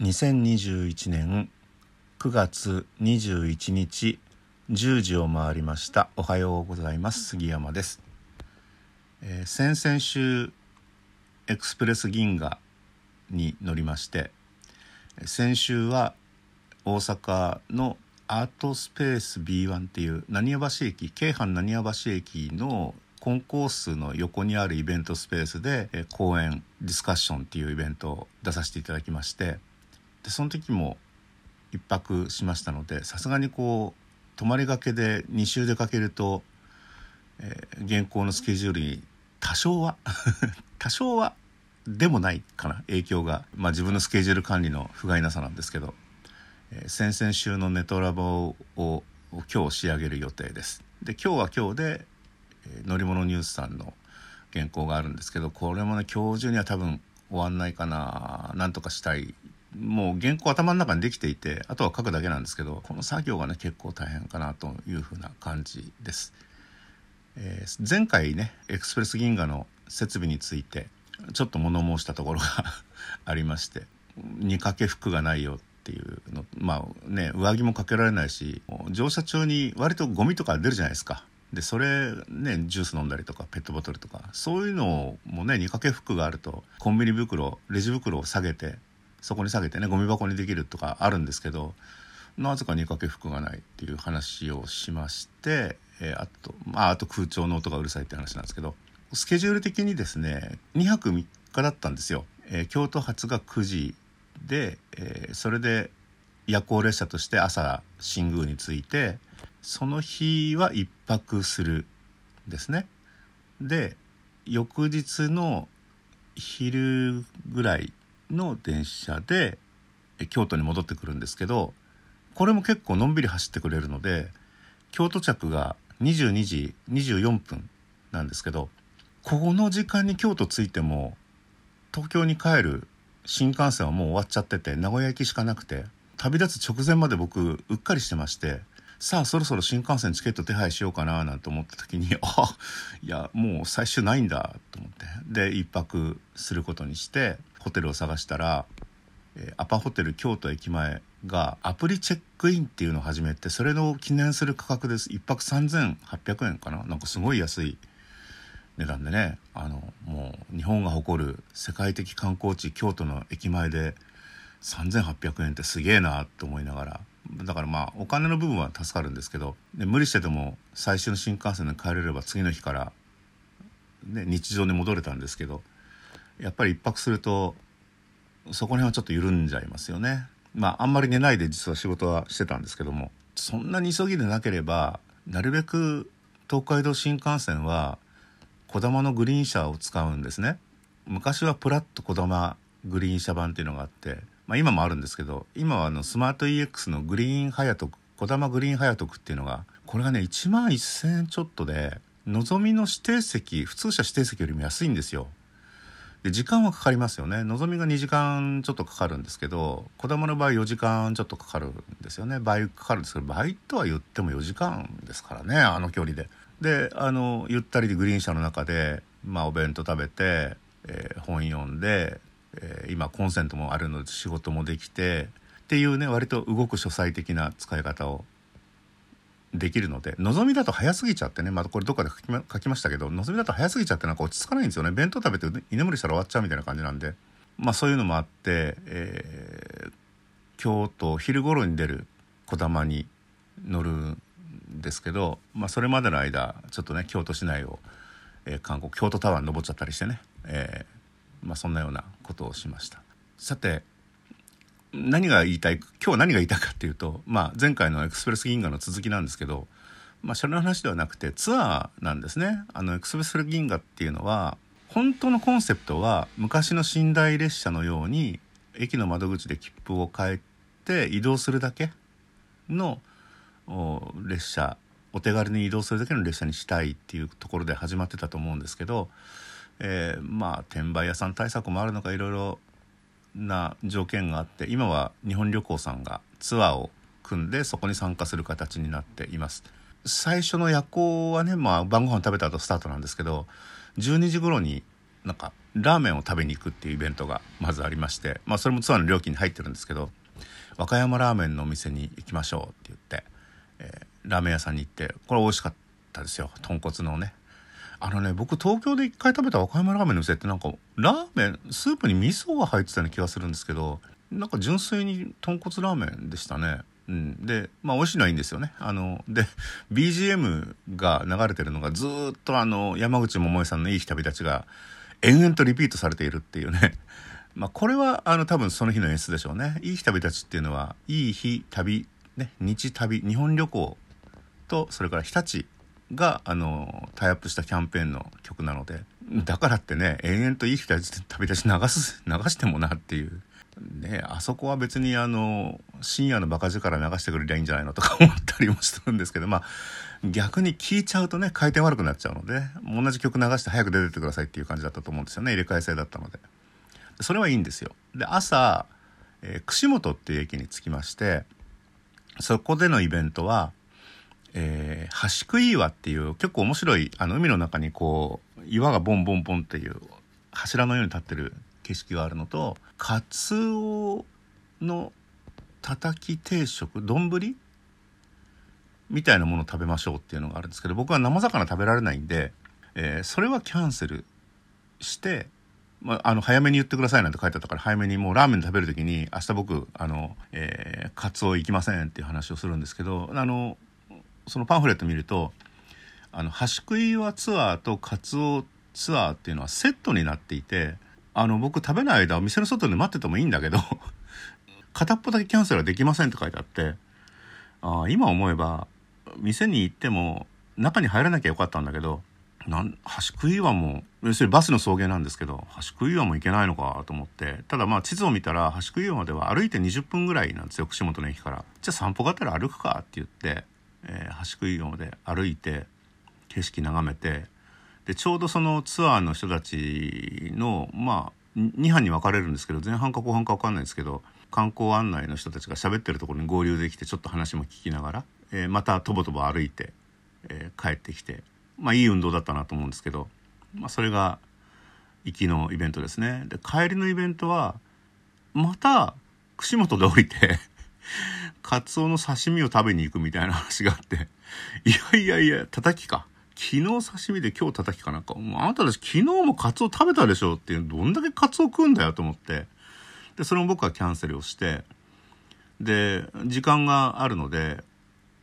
2021年9月21日10時を回りました。おはようございます。杉山です、えー先々週エクスプレス銀河に乗りまして先週は大阪のアートスペース B1 っていう浪江橋駅京阪浪江橋駅のコンコースの横にあるイベントスペースでえ講演ディスカッションっていうイベントを出させていただきましてでその時も一泊しましたのでさすがにこう泊まりがけで2週出かけると、えー現行のスケジュールに多少は 多少はでもないかな影響が、まあ、自分のスケジュール管理の不甲斐なさなんですけど、えー先々週のネトラボを今日仕上げる予定です。で今日は今日で、えー乗り物ニュースさんの原稿があるんですけどこれもね今日中には多分終わんないかななんとかしたいもう原稿頭の中にできていてあとは書くだけなんですけどこの作業がね結構大変かなというふうな感じです。えー前回ねエクスプレス銀河の設備についてちょっと物申したところが ありまして見掛け服がないよっていうのまあね上着もかけられないし乗車中に割とゴミとか出るじゃないですか。でそれねジュース飲んだりとかペットボトルとかそういうのもね見かけ服があるとコンビニ袋レジ袋を下げてそこに下げてねゴミ箱にできるとかあるんですけどなぜか見かけ服がないっていう話をしまして、えーあとまああと空調の音がうるさいって話なんですけどスケジュール的にですね2泊3日だったんですよ。えー京都発が9時で、えーそれで夜行列車として朝新宮に着いてその日は1泊するですね。で翌日の昼ぐらいの電車で京都に戻ってくるんですけどこれも結構のんびり走ってくれるので京都着が22時24分なんですけどこの時間に京都着いても東京に帰る新幹線はもう終わっちゃってて名古屋行きしかなくて旅立つ直前まで僕うっかりしてましてさあそろそろ新幹線チケット手配しようかななんて思った時に あいやもう最終ないんだと思ってで一泊することにしてホテルを探したら、えーアパホテル京都駅前がアプリチェックインっていうのを始めてそれの記念する価格です。一泊3800円かな？なんかすごい安い値段でね。あのもう日本が誇る世界的観光地京都の駅前で3800円ってすげえなと思いながら。だからまあお金の部分は助かるんですけどで無理してでも最終の新幹線で帰れれば次の日から、ね、日常に戻れたんですけどやっぱり一泊するとそこら辺はちょっと緩んじゃいますよね。まああんまり寝ないで実は仕事はしてたんですけども。そんなに急ぎでなければなるべく東海道新幹線はこだまのグリーン車を使うんですね。昔はプラットこだまグリーン車版っていうのがあって、まあ、今もあるんですけど今はあのスマート EX のグリーンハヤトクこだまグリーンハヤトクっていうのがこれがね1万1000円ちょっとでのぞみの指定席普通車指定席よりも安いんですよ。で時間はかかりますよねのぞみが2時間ちょっとかかるんですけどこだまの場合4時間ちょっとかかるんですよね倍かかるんですけど倍とは言っても4時間ですからねあの距離で。であのゆったりでグリーン車の中で、まあ、お弁当食べて、えー本読んで、えー今コンセントもあるので仕事もできてっていうね割と動く書斎的な使い方をできるので望みだと早すぎちゃってねまたこれどっかで書きま書きましたけど望みだと早すぎちゃってなんか落ち着かないんですよね弁当食べて居眠りしたら終わっちゃうみたいな感じなんでまあそういうのもあって、えー京都昼頃に出るこだまに乗るんですけど、まあ、それまでの間ちょっとね京都市内を、えー観光京都タワーに登っちゃったりしてね、えーまあ、そんなようなことをしました。さて何が言いたい今日何が言いたいかっていうと、まあ、前回のエクスプレス銀河の続きなんですけど、まあ、それの話ではなくてツアーなんですね。あのエクスプレス銀河っていうのは本当のコンセプトは昔の寝台列車のように駅の窓口で切符を変えて移動するだけの列車お手軽に移動するだけの列車にしたいっていうところで始まってたと思うんですけど、えーまあ転売屋さん対策もあるのかいろいろな条件があって今は日本旅行さんがツアーを組んでそこに参加する形になっています。最初の夜行はね、まあ、晩ご飯食べた後スタートなんですけど12時頃になんかラーメンを食べに行くっていうイベントがまずありまして、まあ、それもツアーの料金に入ってるんですけど和歌山ラーメンのお店に行きましょうって言って、えー、ラーメン屋さんに行ってこれ美味しかったですよ。豚骨のねあのね僕東京で一回食べた和歌山ラーメンの店ってなんかラーメンスープに味噌が入ってたような気がするんですけどなんか純粋に豚骨ラーメンでしたね。うん、でまあ美味しいのはいいんですよね。あので BGM が流れてるのがずっとあの山口百恵さんの「いい日旅立ち」が延々とリピートされているっていうね。まあこれはあの多分その日の演出でしょうね「いい日旅立ち」っていうのは「いい日旅」ね日旅日本旅行とそれから日立があのタイアップしたキャンペーンの曲なのでだからってね延々といい日旅立ち流す流してもなっていう。ねあそこは別にあの深夜のバカ力流してくれりゃいいんじゃないのとか思ったりもするんですけどまあ逆に聞いちゃうとね回転悪くなっちゃうので同じ曲流して早く出てってくださいっていう感じだったと思うんですよね入れ替え制だったので。それはいいんですよ。で朝、えー、串本っていう駅に着きましてそこでのイベントはえー、橋食い岩っていう結構面白いあの海の中にこう岩がボンボンボンっていう柱のように立ってる景色があるのとカツオのたたき定食丼みたいなものを食べましょうっていうのがあるんですけど僕は生魚食べられないんで、えー、それはキャンセルして、まあ、あの早めに言ってくださいなんて書いてあったから早めにもうラーメン食べる時に明日僕あの、えー、カツオ行きませんっていう話をするんですけどあのそのパンフレット見るとあの橋食いはツアーとカツオツアーっていうのはセットになっていてあの僕食べない間店の外で待っててもいいんだけど 片っぽだけキャンセルはできませんって書いてあってあ今思えば店に行っても中に入らなきゃよかったんだけどなん橋食い岩も要するにバスの送迎なんですけど橋食い岩も行けないのかと思ってただまあ地図を見たら橋食い岩までは歩いて20分ぐらいなんですよ串本の駅から。じゃあ散歩がてら歩くかって言って、えー、橋食い岩まで歩いて景色眺めてでちょうどそのツアーの人たちのまあ2班に分かれるんですけど前半か後半か分かんないですけど観光案内の人たちが喋ってるところに合流できてちょっと話も聞きながら、えー、またとぼとぼ歩いて、えー、帰ってきてまあいい運動だったなと思うんですけど、まあ、それが行きのイベントですね。で帰りのイベントはまた串本で降りてカツオの刺身を食べに行くみたいな話があって。いやいやいや叩きか。昨日刺身で今日叩きかなんか、もうあなたたち昨日もカツオ食べたでしょっていう、どんだけカツオ食うんだよと思って、で、それも僕はキャンセルをして、で、時間があるので、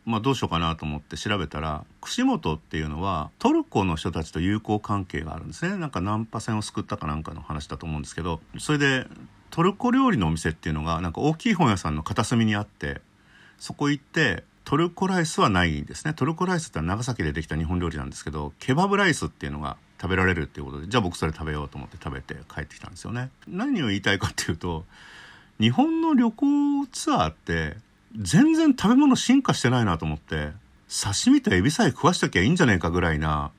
まあどうしようかなと思って調べたら、串本っていうのはトルコの人たちと友好関係があるんですね。なんかナンパ船を救ったかなんかの話だと思うんですけど、それでトルコ料理のお店っていうのがなんか大きい本屋さんの片隅にあって、そこ行ってトルコライスはないんですね。トルコライスって長崎でできた日本料理なんですけどケバブライスっていうのが食べられるっていうことでじゃあ僕それ食べようと思って食べて帰ってきたんですよね。何を言いたいかっていうと日本の旅行ツアーって全然食べ物進化してないなと思って刺身とエビさえ食わしときゃいいんじゃねえかぐらいな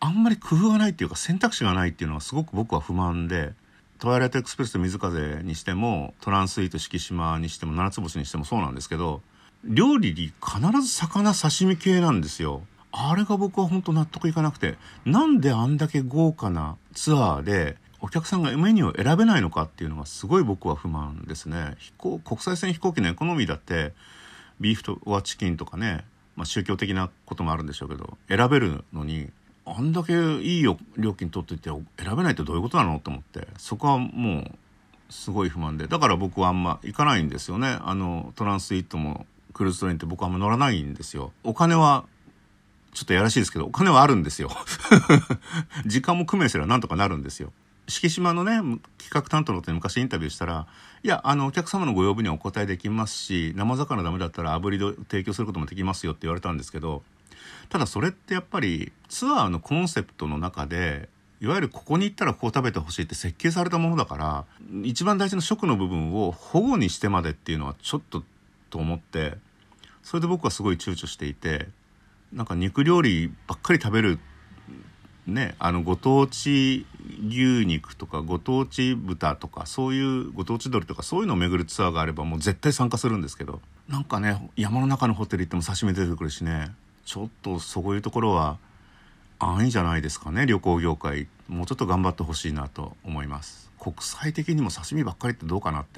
あんまり工夫がないっていうか選択肢がないっていうのはすごく僕は不満でトワイライトエクスプレスと水風にしてもトランスイート四季島にしても七つ星にしてもそうなんですけど料理に必ず魚刺身系なんですよ。あれが僕は本当納得いかなくて、なんであんだけ豪華なツアーでお客さんがメニューを選べないのかっていうのがすごい僕は不満ですね。飛行、国際線飛行機のエコノミーだって、ビーフとはチキンとかね、まあ宗教的なこともあるんでしょうけど、選べるのに、あんだけいいよ料金取っていて選べないってどういうことなのと思って、そこはもうすごい不満で。だから僕はあんま行かないんですよね。あの、トランスイートもクルーズトレインって僕はあんま乗らないんですよ。お金は、ちょっとやらしいですけど、お金はあるんですよ。時間も工面すればなんとかなるんですよ。敷島のね、企画担当の方に昔インタビューしたら、いや、あの、お客様のご要望にはお答えできますし、生魚ダメだったら炙りで提供することもできますよって言われたんですけど、ただそれってやっぱりツアーのコンセプトの中で、いわゆるここに行ったらここ食べてほしいって設計されたものだから、一番大事な食の部分を保護にしてまでっていうのはちょっとと思ってそれで僕はすごい躊躇していてなんか肉料理ばっかり食べるねあのご当地牛肉とかご当地豚とかそういうご当地鶏とかそういうのを巡るツアーがあればもう絶対参加するんですけどなんかね山の中のホテル行っても刺身出てくるしね。ちょっとそういうところは安易じゃないですかね旅行業界。もうちょっと頑張ってほしいなと思います。国際的にも刺身ばっかりってどうかなって。